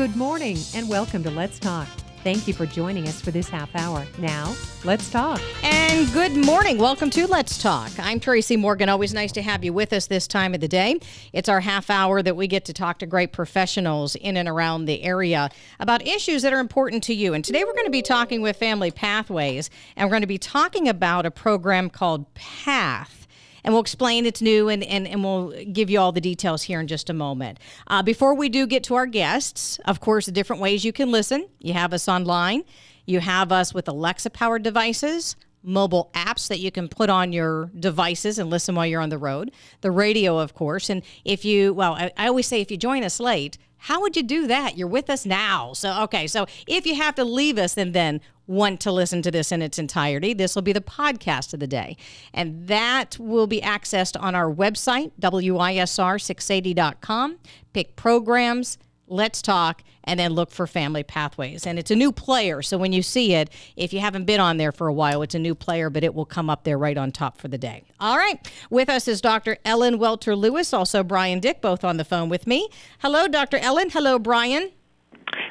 Good morning and welcome to Let's Talk. Thank you for joining us for this half hour. Now, let's talk. And good morning. Welcome to Let's Talk. I'm Tracy Morgan. Always nice to have you with us this time of the day. It's our half hour that we get to talk to great professionals in and around the area about issues that are important to you. And today we're going to be talking with Family Pathways, and we're going to be talking about a program called PATH and we'll explain it's new and, and, and we'll give you all the details here in just a moment. Uh, before we do get to our guests, of course, the different ways you can listen. You have us online, you have us with Alexa powered devices. Mobile apps that you can put on your devices and listen while you're on the road. The radio, of course. And if you, well, I, I always say if you join us late, how would you do that? You're with us now. So, okay. So if you have to leave us and then want to listen to this in its entirety, this will be the podcast of the day. And that will be accessed on our website, WISR680.com. Pick programs, let's talk, and then look for Family Pathways. And it's a new player. So when you see it, if you haven't been on there for a while, it's a new player, but it will come up there right on top for the day. All right. With us is Dr. Ellen Welter Lewis, also Brian Dick, both on the phone with me. Hello, Dr. Ellen. Hello, Brian.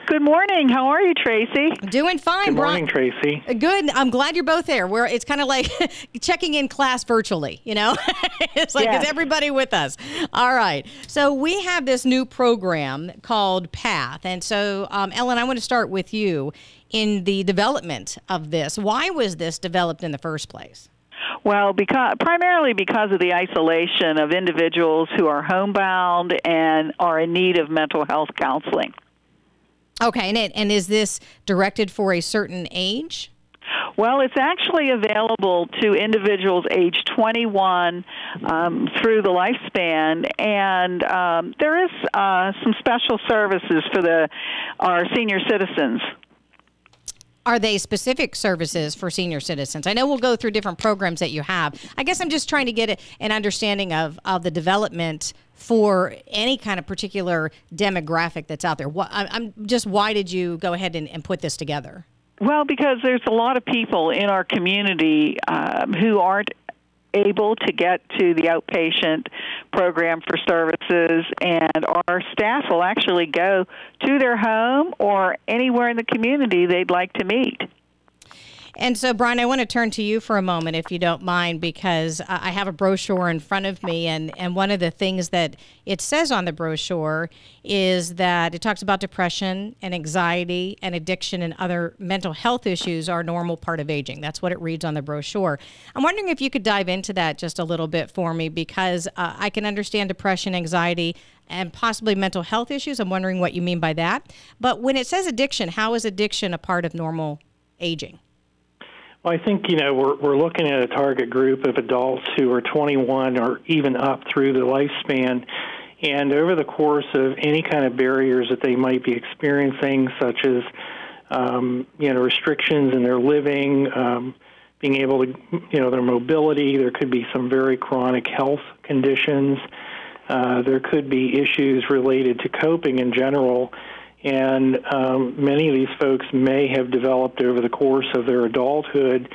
Good morning. How are you, Tracy? Doing fine. Good morning, Brian. Tracy. Good. I'm glad you're both there. Where it's kind of like checking in class virtually. You know, it's like yes. it's everybody with us. All right. So we have this new program called Path, and so um, Ellen, I want to start with you in the development of this. Why was this developed in the first place? Well, because primarily because of the isolation of individuals who are homebound and are in need of mental health counseling. Okay, and it, and is this directed for a certain age? Well, it's actually available to individuals age 21 um, through the lifespan, and um, there is uh, some special services for the our senior citizens. Are they specific services for senior citizens? I know we'll go through different programs that you have. I guess I'm just trying to get an understanding of, of the development for any kind of particular demographic that's out there. What, I'm just why did you go ahead and, and put this together? Well, because there's a lot of people in our community um, who aren't able to get to the outpatient program for services, and our staff will actually go to their home or anywhere in the community they'd like to meet. And so, Brian, I want to turn to you for a moment, if you don't mind, because I have a brochure in front of me, and, and one of the things that it says on the brochure is that it talks about depression and anxiety and addiction and other mental health issues are a normal part of aging. That's what it reads on the brochure. I'm wondering if you could dive into that just a little bit for me, because uh, I can understand depression, anxiety, and possibly mental health issues. I'm wondering what you mean by that. But when it says addiction, how is addiction a part of normal aging? Well, I think you know we're we're looking at a target group of adults who are 21 or even up through the lifespan, and over the course of any kind of barriers that they might be experiencing, such as um, you know restrictions in their living, um, being able to you know their mobility, there could be some very chronic health conditions. Uh, there could be issues related to coping in general and um, many of these folks may have developed over the course of their adulthood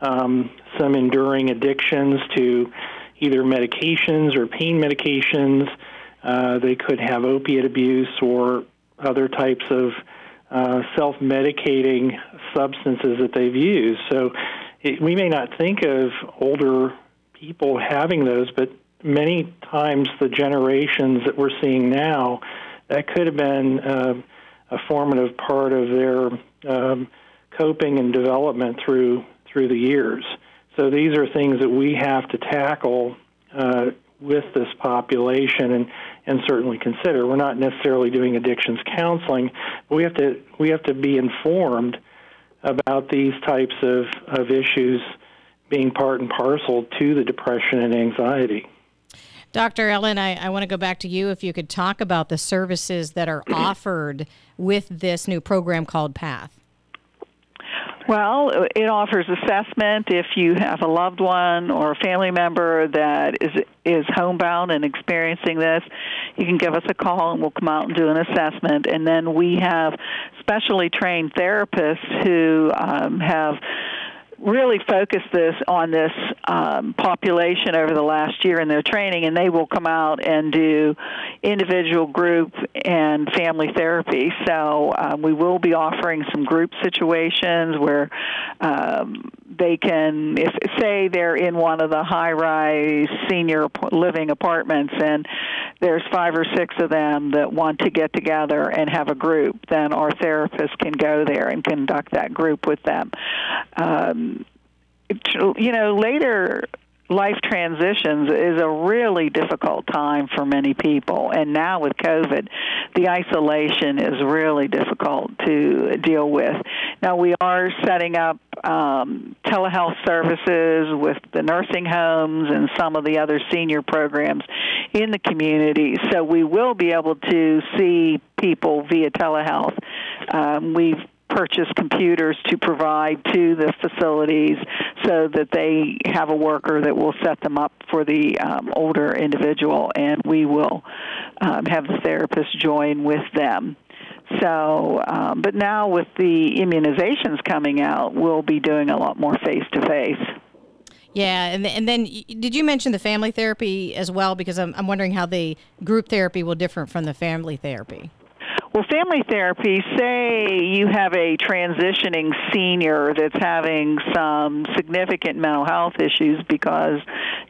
um, some enduring addictions to either medications or pain medications. Uh, they could have opiate abuse or other types of uh, self medicating substances that they've used. So it, we may not think of older people having those, but many times the generations that we're seeing now that could have been uh, a formative part of their um, coping and development through through the years. So these are things that we have to tackle uh, with this population and and certainly consider. We're not necessarily doing addictions counseling, but we have to we have to be informed about these types of, of issues being part and parcel to the depression and anxiety. Dr. Ellen, I, I want to go back to you if you could talk about the services that are offered with this new program called PATH. Well, it offers assessment if you have a loved one or a family member that is is homebound and experiencing this. You can give us a call and we'll come out and do an assessment. And then we have specially trained therapists who um, have really focused this on this um, population over the last year in their training, and they will come out and do individual, group, and family therapy. So um, we will be offering some group situations where um, they can, if say they're in one of the high-rise senior living apartments, and there's five or six of them that want to get together and have a group, then our therapist can go there and conduct that group with them. Um, you know, later life transitions is a really difficult time for many people. And now with COVID, the isolation is really difficult to deal with. Now we are setting up um, telehealth services with the nursing homes and some of the other senior programs in the community. So we will be able to see people via telehealth. Um, we've purchase computers to provide to the facilities so that they have a worker that will set them up for the um, older individual, and we will um, have the therapist join with them. So, um, but now with the immunizations coming out, we'll be doing a lot more face to face. Yeah, and and then did you mention the family therapy as well? Because I'm I'm wondering how the group therapy will differ from the family therapy. Well, family therapy, say you have a transitioning senior that's having some significant mental health issues because,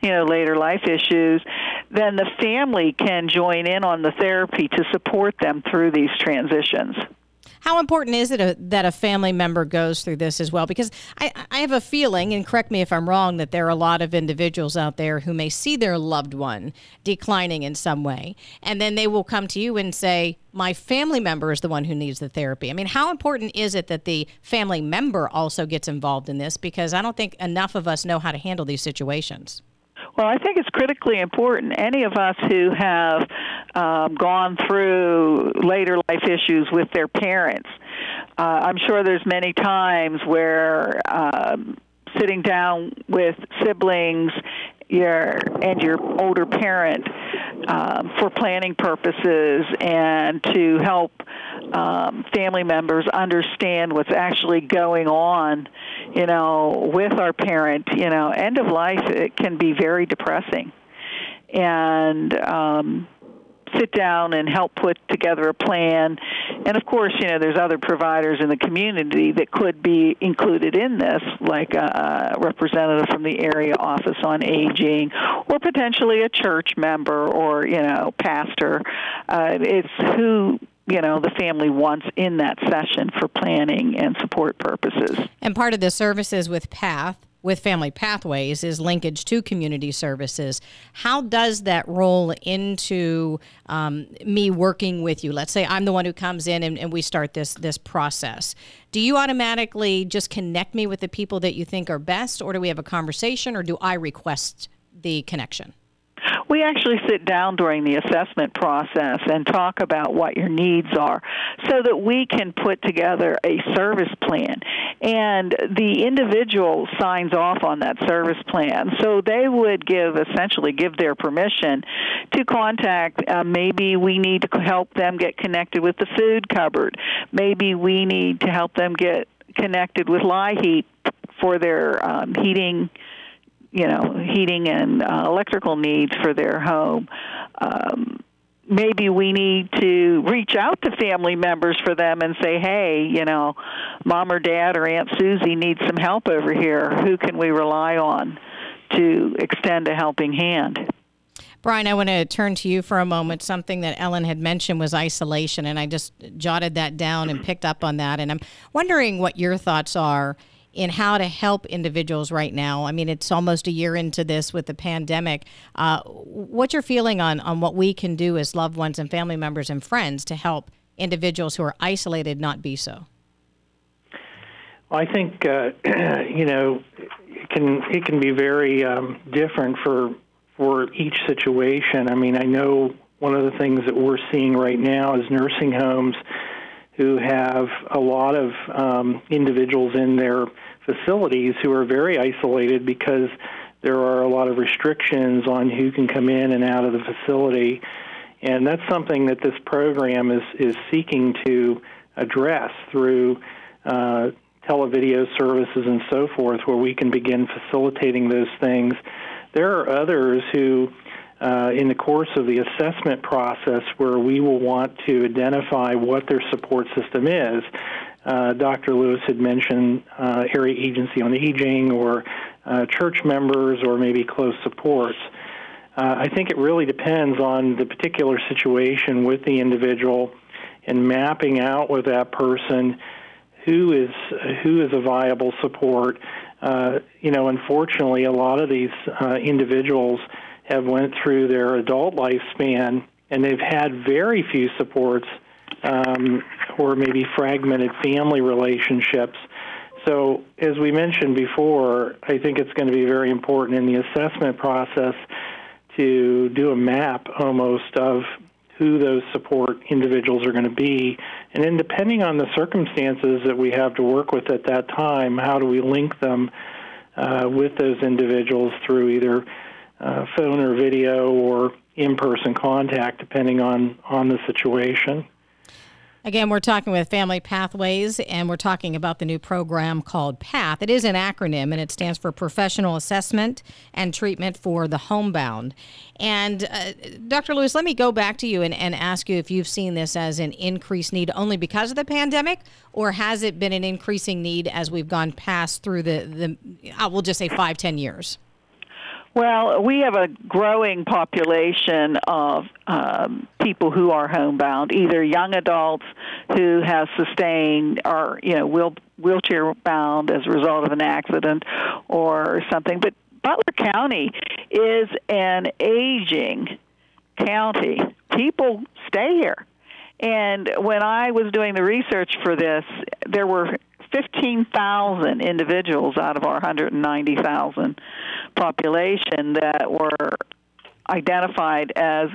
you know, later life issues, then the family can join in on the therapy to support them through these transitions. How important is it a, that a family member goes through this as well? Because I, I have a feeling, and correct me if I'm wrong, that there are a lot of individuals out there who may see their loved one declining in some way, and then they will come to you and say, my family member is the one who needs the therapy. I mean, how important is it that the family member also gets involved in this? Because I don't think enough of us know how to handle these situations. Well, I think it's critically important. Any of us who have um, gone through later life issues with their parents, uh, I'm sure there's many times where um, sitting down with siblings your and your older parent um, for planning purposes and to help um, family members understand what's actually going on, you know, with our parent. You know, end of life it can be very depressing, and um, sit down and help put together a plan. And of course, you know, there's other providers in the community that could be included in this, like a representative from the area office on aging, or potentially a church member or you know, pastor. Uh, it's who you know the family wants in that session for planning and support purposes. And part of the services with PATH with Family Pathways is linkage to community services. How does that roll into um, me working with you? Let's say I'm the one who comes in and, and we start this this process. Do you automatically just connect me with the people that you think are best, or do we have a conversation, or do I request the connection? We actually sit down during the assessment process and talk about what your needs are so that we can put together a service plan. And the individual signs off on that service plan. So they would give, essentially, give their permission to contact. Uh, maybe we need to help them get connected with the food cupboard. Maybe we need to help them get connected with LIHEAP for their um, heating you know heating and uh, electrical needs for their home. Um, maybe we need to reach out to family members for them and say, hey, you know, mom or dad or Aunt Susie needs some help over here. Who can we rely on to extend a helping hand? Brian, I want to turn to you for a moment. Something that Ellen had mentioned was isolation, and I just jotted that down and picked up on that. And I'm wondering what your thoughts are in how to help individuals right now. I mean, it's almost a year into this with the pandemic. Uh, what's your feeling on, on what we can do as loved ones and family members and friends to help individuals who are isolated not be so? I think uh, you know it can it can be very um, different for for each situation. I mean, I know one of the things that we're seeing right now is nursing homes who have a lot of um, individuals in their facilities who are very isolated because there are a lot of restrictions on who can come in and out of the facility. And that's something that this program is, is seeking to address through uh, televideo services and so forth, where we can begin facilitating those things. There are others who uh, in the course of the assessment process where we will want to identify what their support system is. Uh, Dr. Lewis had mentioned uh, area agency on aging or uh, church members or maybe close supports. Uh, I think it really depends on the particular situation with the individual and mapping out with that person who is who is a viable support. Uh, you know, unfortunately, a lot of these uh, individuals have went through their adult lifespan and they've had very few supports um, or maybe fragmented family relationships. So, as we mentioned before, I think it's going to be very important in the assessment process to do a map almost of who those support individuals are going to be. And then, depending on the circumstances that we have to work with at that time, how do we link them uh, with those individuals through either uh, phone or video or in person contact, depending on, on the situation? Again, we're talking with Family Pathways, and we're talking about the new program called PATH. It is an acronym, and it stands for Professional Assessment and Treatment for the Homebound. And uh, Dr. Lewis, let me go back to you and, and ask you if you've seen this as an increased need only because of the pandemic, or has it been an increasing need as we've gone past through the, the I will just say five, ten years? Well, we have a growing population of um, people who are homebound, either young adults who have sustained or you know wheel, wheelchair bound as a result of an accident or something. But Butler County is an aging county. People stay here. And when I was doing the research for this, there were 15,000 individuals out of our 190,000 population that were identified as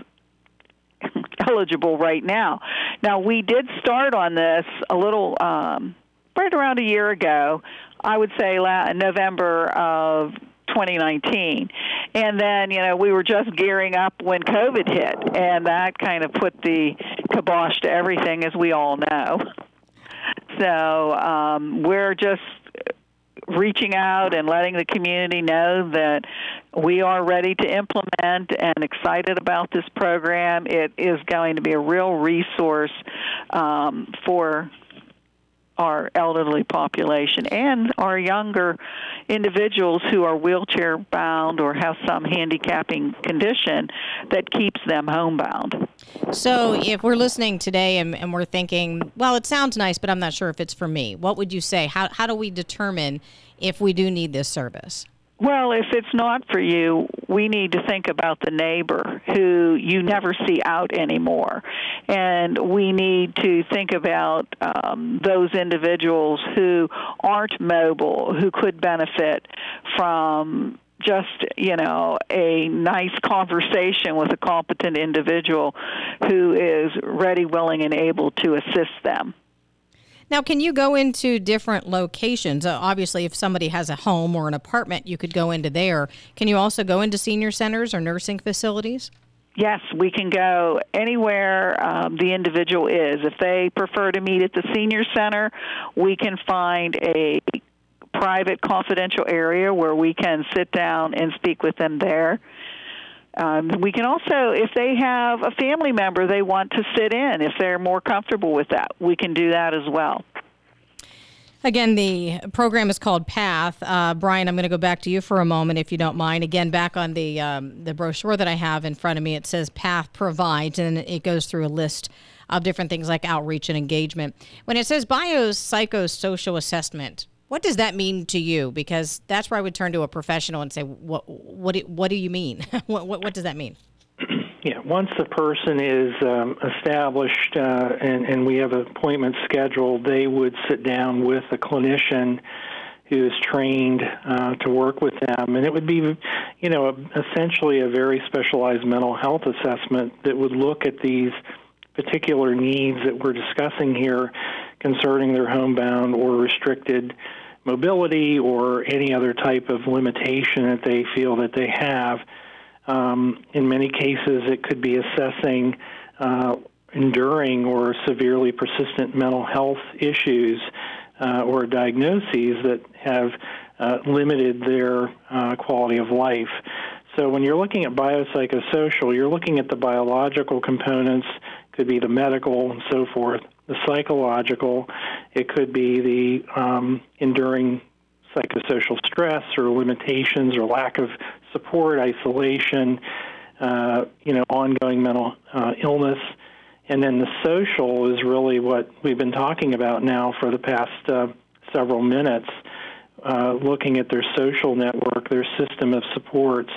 eligible right now. Now, we did start on this a little um, right around a year ago. I would say November of 2019. And then, you know, we were just gearing up when COVID hit, and that kind of put the kibosh to everything, as we all know. So um, we're just reaching out and letting the community know that we are ready to implement and excited about this program. It is going to be a real resource um, for our elderly population and our younger individuals who are wheelchair bound or have some handicapping condition that keeps them homebound. So, if we're listening today and, and, we're thinking, well, it sounds nice, but I'm not sure if it's for me, what would you say? How, how do we determine if we do need this service? Well, if it's not for you, we need to think about the neighbor who you never see out anymore. And we need to think about um, those individuals who aren't mobile, who could benefit from just you know a nice conversation with a competent individual who is ready willing and able to assist them now, can you go into different locations? Uh, obviously, if somebody has a home or an apartment, you could go into there. Can you also go into senior centers or nursing facilities? Yes, we can go anywhere um, the individual is. If they prefer to meet at the senior center, we can find a private confidential area where we can sit down and speak with them there. Um, we can also, if they have a family member they want to sit in, if they're more comfortable with that, we can do that as well. Again, the program is called Path. Uh, Brian, I'm going to go back to you for a moment, if you don't mind. Again, back on the um, the brochure that I have in front of me, it says Path provides, and it goes through a list of different things like outreach and engagement. When it says biopsychosocial assessment, what does that mean to you? Because that's where I would turn to a professional and say, "What what do, what do you mean? what, what, what does that mean?" Yeah, once the person is um, established uh, and, and we have an appointment scheduled, they would sit down with a clinician who is trained uh, to work with them, and it would be, you know, essentially a very specialized mental health assessment that would look at these particular needs that we're discussing here concerning their homebound or restricted mobility or any other type of limitation that they feel that they have. Um, in many cases, it could be assessing uh, enduring or severely persistent mental health issues uh, or diagnoses that have uh, limited their uh, quality of life. So when you're looking at biopsychosocial, you're looking at the biological components, could be the medical and so forth, the psychological, it could be the um, enduring psychosocial stress or limitations or lack of support, isolation, uh, you know, ongoing mental uh, illness. And then the social is really what we've been talking about now for the past uh, several minutes, uh, looking at their social network, their system of supports.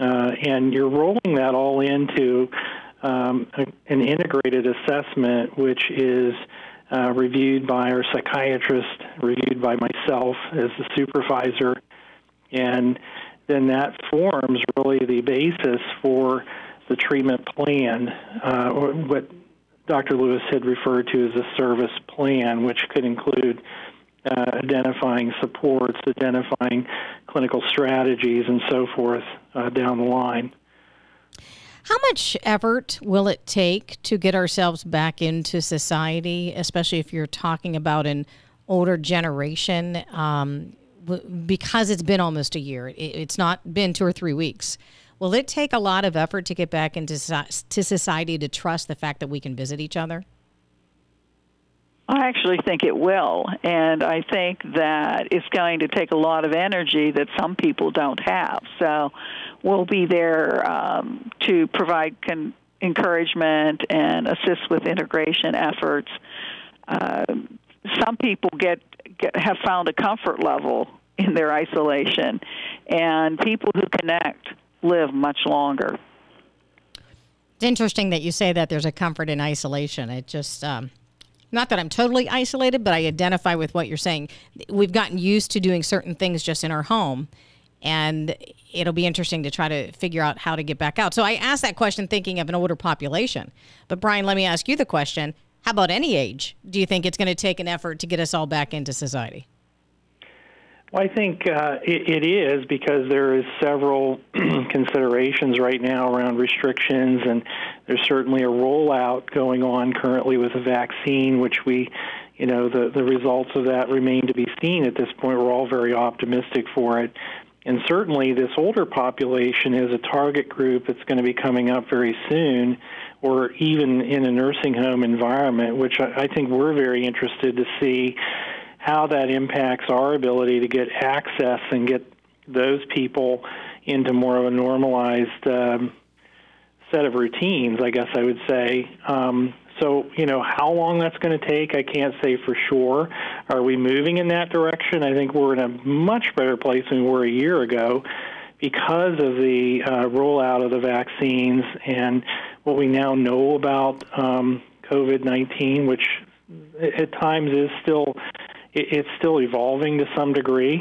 Uh, and you're rolling that all into um, an integrated assessment, which is uh, reviewed by our psychiatrist, reviewed by myself as the supervisor, and then that forms really the basis for the treatment plan, uh, or what Dr. Lewis had referred to as a service plan, which could include uh, identifying supports, identifying clinical strategies, and so forth uh, down the line. How much effort will it take to get ourselves back into society, especially if you're talking about an older generation? Um, because it's been almost a year, it's not been two or three weeks. Will it take a lot of effort to get back into to society to trust the fact that we can visit each other? I actually think it will, and I think that it's going to take a lot of energy that some people don't have. So, we'll be there um, to provide con- encouragement and assist with integration efforts. Uh, some people get, get have found a comfort level in their isolation, and people who connect live much longer. It's interesting that you say that there's a comfort in isolation. It just um, not that I'm totally isolated, but I identify with what you're saying. We've gotten used to doing certain things just in our home, and it'll be interesting to try to figure out how to get back out. So I asked that question thinking of an older population. But Brian, let me ask you the question. How about any age? Do you think it's going to take an effort to get us all back into society? Well, I think uh, it, it is because there is several considerations right now around restrictions, and there's certainly a rollout going on currently with a vaccine, which we, you know, the the results of that remain to be seen at this point. We're all very optimistic for it, and certainly this older population is a target group that's going to be coming up very soon, or even in a nursing home environment, which I, I think we're very interested to see how that impacts our ability to get access and get those people into more of a normalized um, set of routines, I guess I would say. Um, so, you know, how long that's going to take, I can't say for sure. Are we moving in that direction? I think we're in a much better place than we were a year ago because of the uh, rollout of the vaccines and what we now know about um, COVID 19, which at times is still it's still evolving to some degree,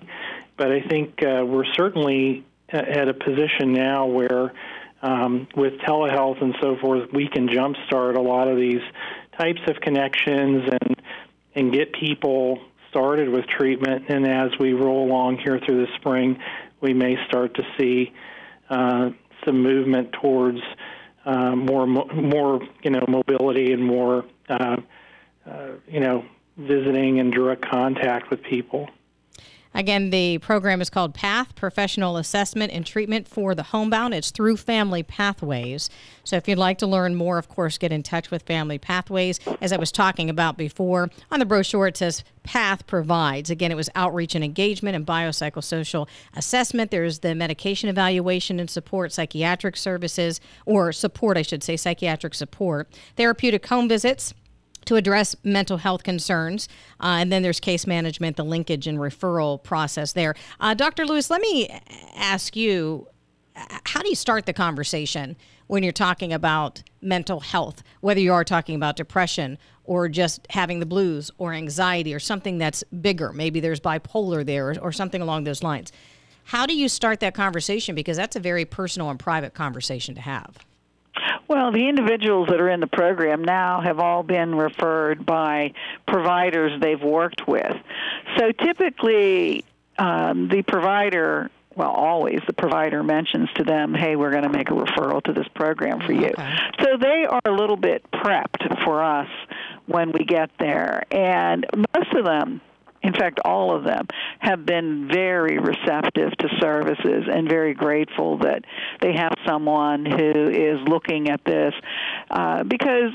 but I think uh, we're certainly at a position now where, um, with telehealth and so forth, we can jumpstart a lot of these types of connections and and get people started with treatment. And as we roll along here through the spring, we may start to see uh, some movement towards uh, more more you know mobility and more uh, uh you know visiting and direct contact with people. Again, the program is called PATH Professional Assessment and Treatment for the Homebound. It's through Family Pathways. So, if you'd like to learn more, of course, get in touch with Family Pathways. As I was talking about before, on the brochure it says PATH provides. Again, it was outreach and engagement and biopsychosocial assessment. There's the medication evaluation and support, psychiatric services, or support, I should say, psychiatric support, therapeutic home visits to address mental health concerns. Uh, and then there's case management, the linkage and referral process there. Uh, Dr. Lewis, let me ask you how do you start the conversation when you're talking about mental health, whether you are talking about depression or just having the blues or anxiety or something that's bigger? Maybe there's bipolar there or, or something along those lines. How do you start that conversation? Because that's a very personal and private conversation to have. Well, the individuals that are in the program now have all been referred by providers they've worked with. So typically, um, the provider well, always the provider mentions to them, hey, we're going to make a referral to this program for you. Okay. So they are a little bit prepped for us when we get there. And most of them in fact, all of them have been very receptive to services and very grateful that they have someone who is looking at this uh, because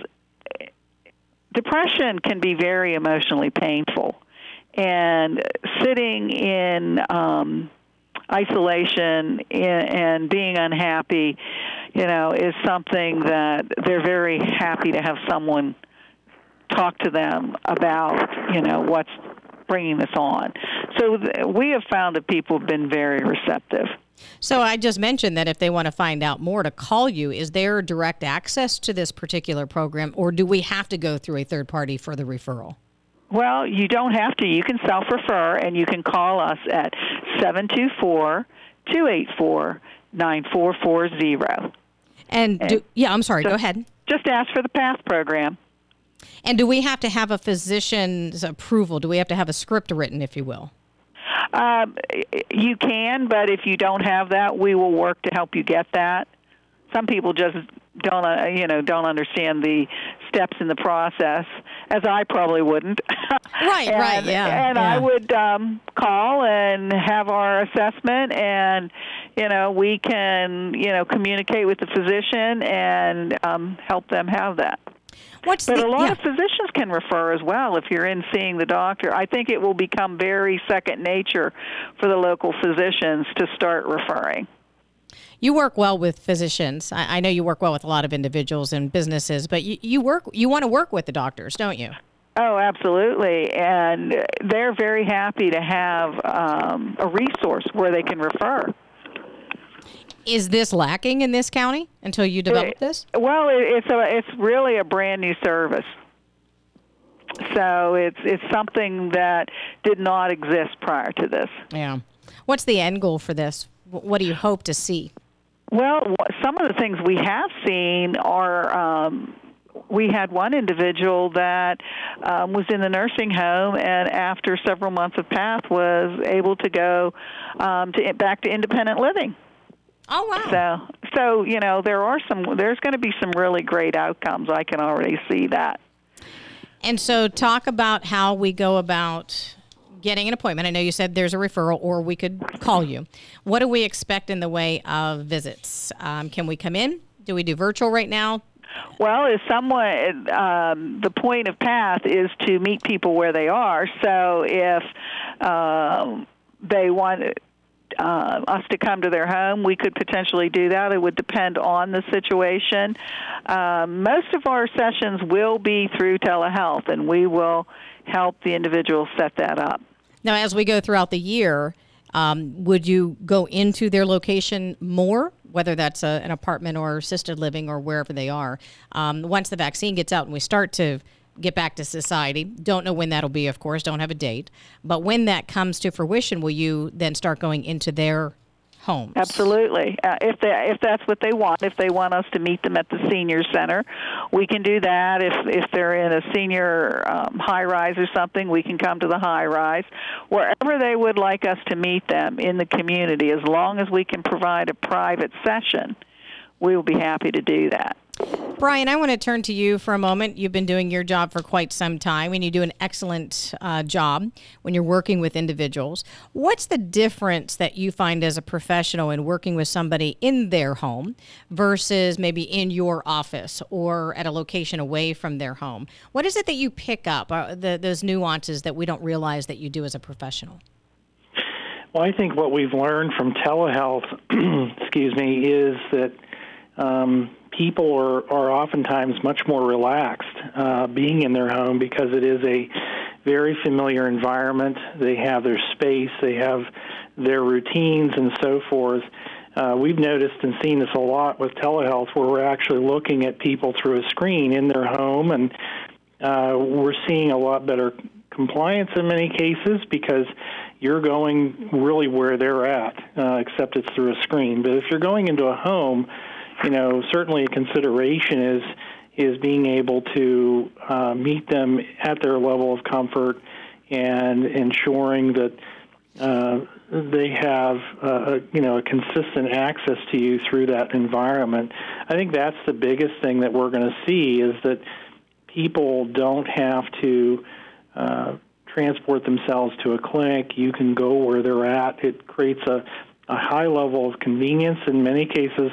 depression can be very emotionally painful. And sitting in um, isolation and being unhappy, you know, is something that they're very happy to have someone talk to them about, you know, what's bringing this on. So th- we have found that people have been very receptive. So I just mentioned that if they want to find out more to call you, is there direct access to this particular program or do we have to go through a third party for the referral? Well, you don't have to. You can self refer and you can call us at 724 284 9440. And do, yeah, I'm sorry, go ahead. Just ask for the PATH program. And do we have to have a physician's approval? Do we have to have a script written, if you will? Um, you can, but if you don't have that, we will work to help you get that. Some people just don't, uh, you know, don't understand the steps in the process, as I probably wouldn't. Right, and, right, yeah. And yeah. I would um, call and have our assessment, and you know, we can, you know, communicate with the physician and um, help them have that. What's but the, a lot yeah. of physicians can refer as well if you're in seeing the doctor. I think it will become very second nature for the local physicians to start referring. You work well with physicians. I, I know you work well with a lot of individuals and businesses, but you, you work you want to work with the doctors, don't you? Oh, absolutely. And they're very happy to have um, a resource where they can refer. Is this lacking in this county until you develop this? Well, it, it's a it's really a brand new service. So it's it's something that did not exist prior to this. Yeah. What's the end goal for this? What do you hope to see? Well, some of the things we have seen are um, we had one individual that um, was in the nursing home, and after several months of PATH, was able to go um, to back to independent living. Oh wow! So, so you know, there are some. There's going to be some really great outcomes. I can already see that. And so, talk about how we go about getting an appointment. I know you said there's a referral, or we could call you. What do we expect in the way of visits? Um, can we come in? Do we do virtual right now? Well, is someone um, the point of PATH is to meet people where they are. So if uh, they want uh, us to come to their home, we could potentially do that. It would depend on the situation. Um, most of our sessions will be through telehealth, and we will help the individual set that up. Now, as we go throughout the year, um, would you go into their location more, whether that's a, an apartment or assisted living or wherever they are? Um, once the vaccine gets out and we start to get back to society, don't know when that'll be, of course, don't have a date. But when that comes to fruition, will you then start going into their homes? Absolutely. Uh, if they if that's what they want, if they want us to meet them at the senior center, we can do that. If if they're in a senior um, high rise or something, we can come to the high rise. Wherever they would like us to meet them in the community, as long as we can provide a private session, we will be happy to do that. Brian, I want to turn to you for a moment. You've been doing your job for quite some time, and you do an excellent uh, job when you're working with individuals. What's the difference that you find as a professional in working with somebody in their home versus maybe in your office or at a location away from their home? What is it that you pick up, uh, the, those nuances that we don't realize that you do as a professional? Well, I think what we've learned from telehealth, excuse me, is that um, people are, are oftentimes much more relaxed uh, being in their home because it is a very familiar environment. They have their space, they have their routines, and so forth. Uh, we've noticed and seen this a lot with telehealth where we're actually looking at people through a screen in their home, and uh, we're seeing a lot better compliance in many cases because you're going really where they're at, uh, except it's through a screen. But if you're going into a home, you know, certainly a consideration is is being able to uh, meet them at their level of comfort and ensuring that uh, they have uh, you know a consistent access to you through that environment. I think that's the biggest thing that we're going to see is that people don't have to uh, transport themselves to a clinic. You can go where they're at. It creates a, a high level of convenience, in many cases,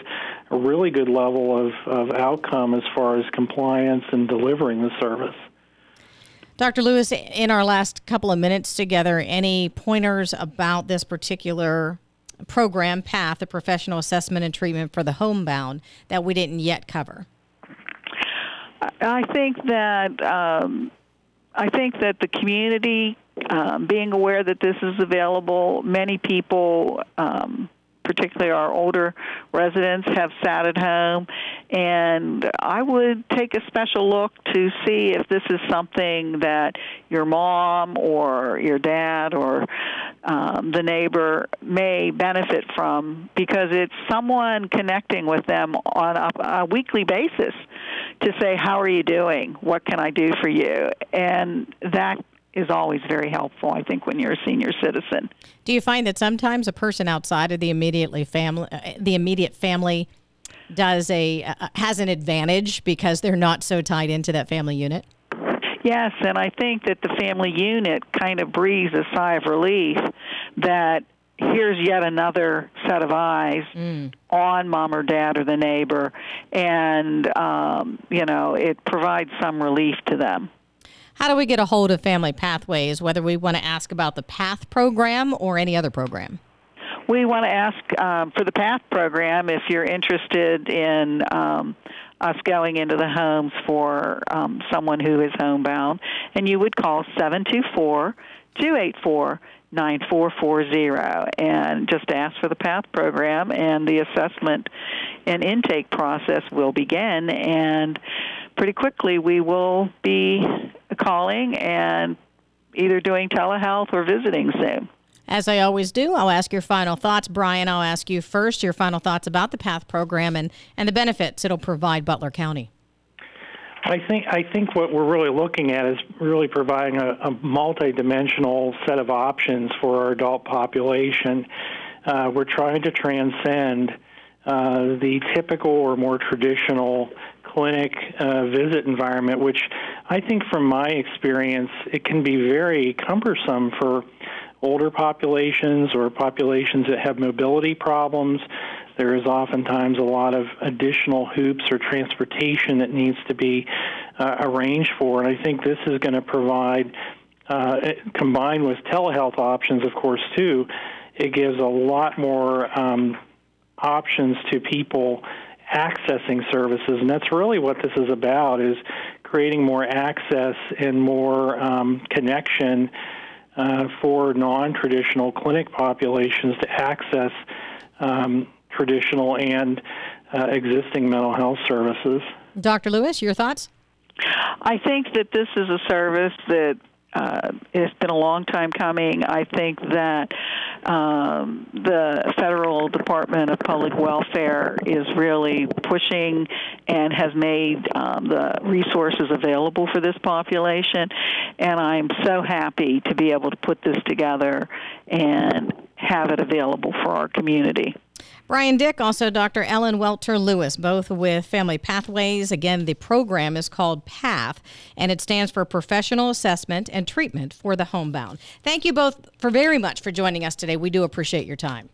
a really good level of, of outcome as far as compliance and delivering the service. Dr. Lewis, in our last couple of minutes together, any pointers about this particular program, PATH, the professional assessment and treatment for the homebound, that we didn't yet cover? I think that um, I think that the community um, being aware that this is available, many people. Um, particularly our older residents, have sat at home. And I would take a special look to see if this is something that your mom or your dad or um, the neighbor may benefit from because it's someone connecting with them on a, a weekly basis to say, How are you doing? What can I do for you? And that is always very helpful, I think, when you're a senior citizen. Do you find that sometimes a person outside of the immediately family, uh, the immediate family, does a uh, has an advantage because they're not so tied into that family unit? Yes, and I think that the family unit kind of breathes a sigh of relief that here's yet another set of eyes mm. on mom or dad or the neighbor, and um, you know it provides some relief to them. How do we get a hold of Family Pathways, whether we want to ask about the PATH program or any other program? We want to ask um, for the PATH program if you're interested in um, us going into the homes for um, someone who is homebound, and you would call 724 284 9440 and just ask for the PATH program, and the assessment and intake process will begin. And pretty quickly, we will be calling and either doing telehealth or visiting soon. As I always do, I'll ask your final thoughts. Brian, I'll ask you first your final thoughts about the PATH program and, and the benefits it'll provide Butler County. I think I think what we're really looking at is really providing a, a multi-dimensional set of options for our adult population. Uh, we're trying to transcend uh, the typical or more traditional clinic uh, visit environment, which I think from my experience, it can be very cumbersome for older populations or populations that have mobility problems. There is oftentimes a lot of additional hoops or transportation that needs to be uh, arranged for, and I think this is going to provide, uh, combined with telehealth options, of course, too, it gives a lot more um, options to people accessing services, and that's really what this is about: is creating more access and more um, connection uh, for non-traditional clinic populations to access um, traditional and uh, existing mental health services. Dr. Lewis, your thoughts? I think that this is a service that uh, it's been a long time coming. I think that um, the federal Department of Public Welfare is really pushing and has made um, the resources available for this population. And I'm so happy to be able to put this together and have it available for our community. Brian Dick, also Dr. Ellen Welter Lewis, both with Family Pathways. Again, the program is called PATH, and it stands for Professional Assessment and Treatment for the Homebound. Thank you both for very much for joining us today. We do appreciate your time.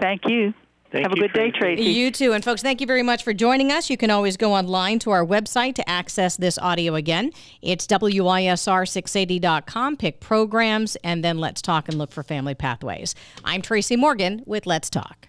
Thank you. Thank Have you, a good day, Tracy. You too. And folks, thank you very much for joining us. You can always go online to our website to access this audio again. It's WISR680.com. Pick programs and then let's talk and look for family pathways. I'm Tracy Morgan with Let's Talk.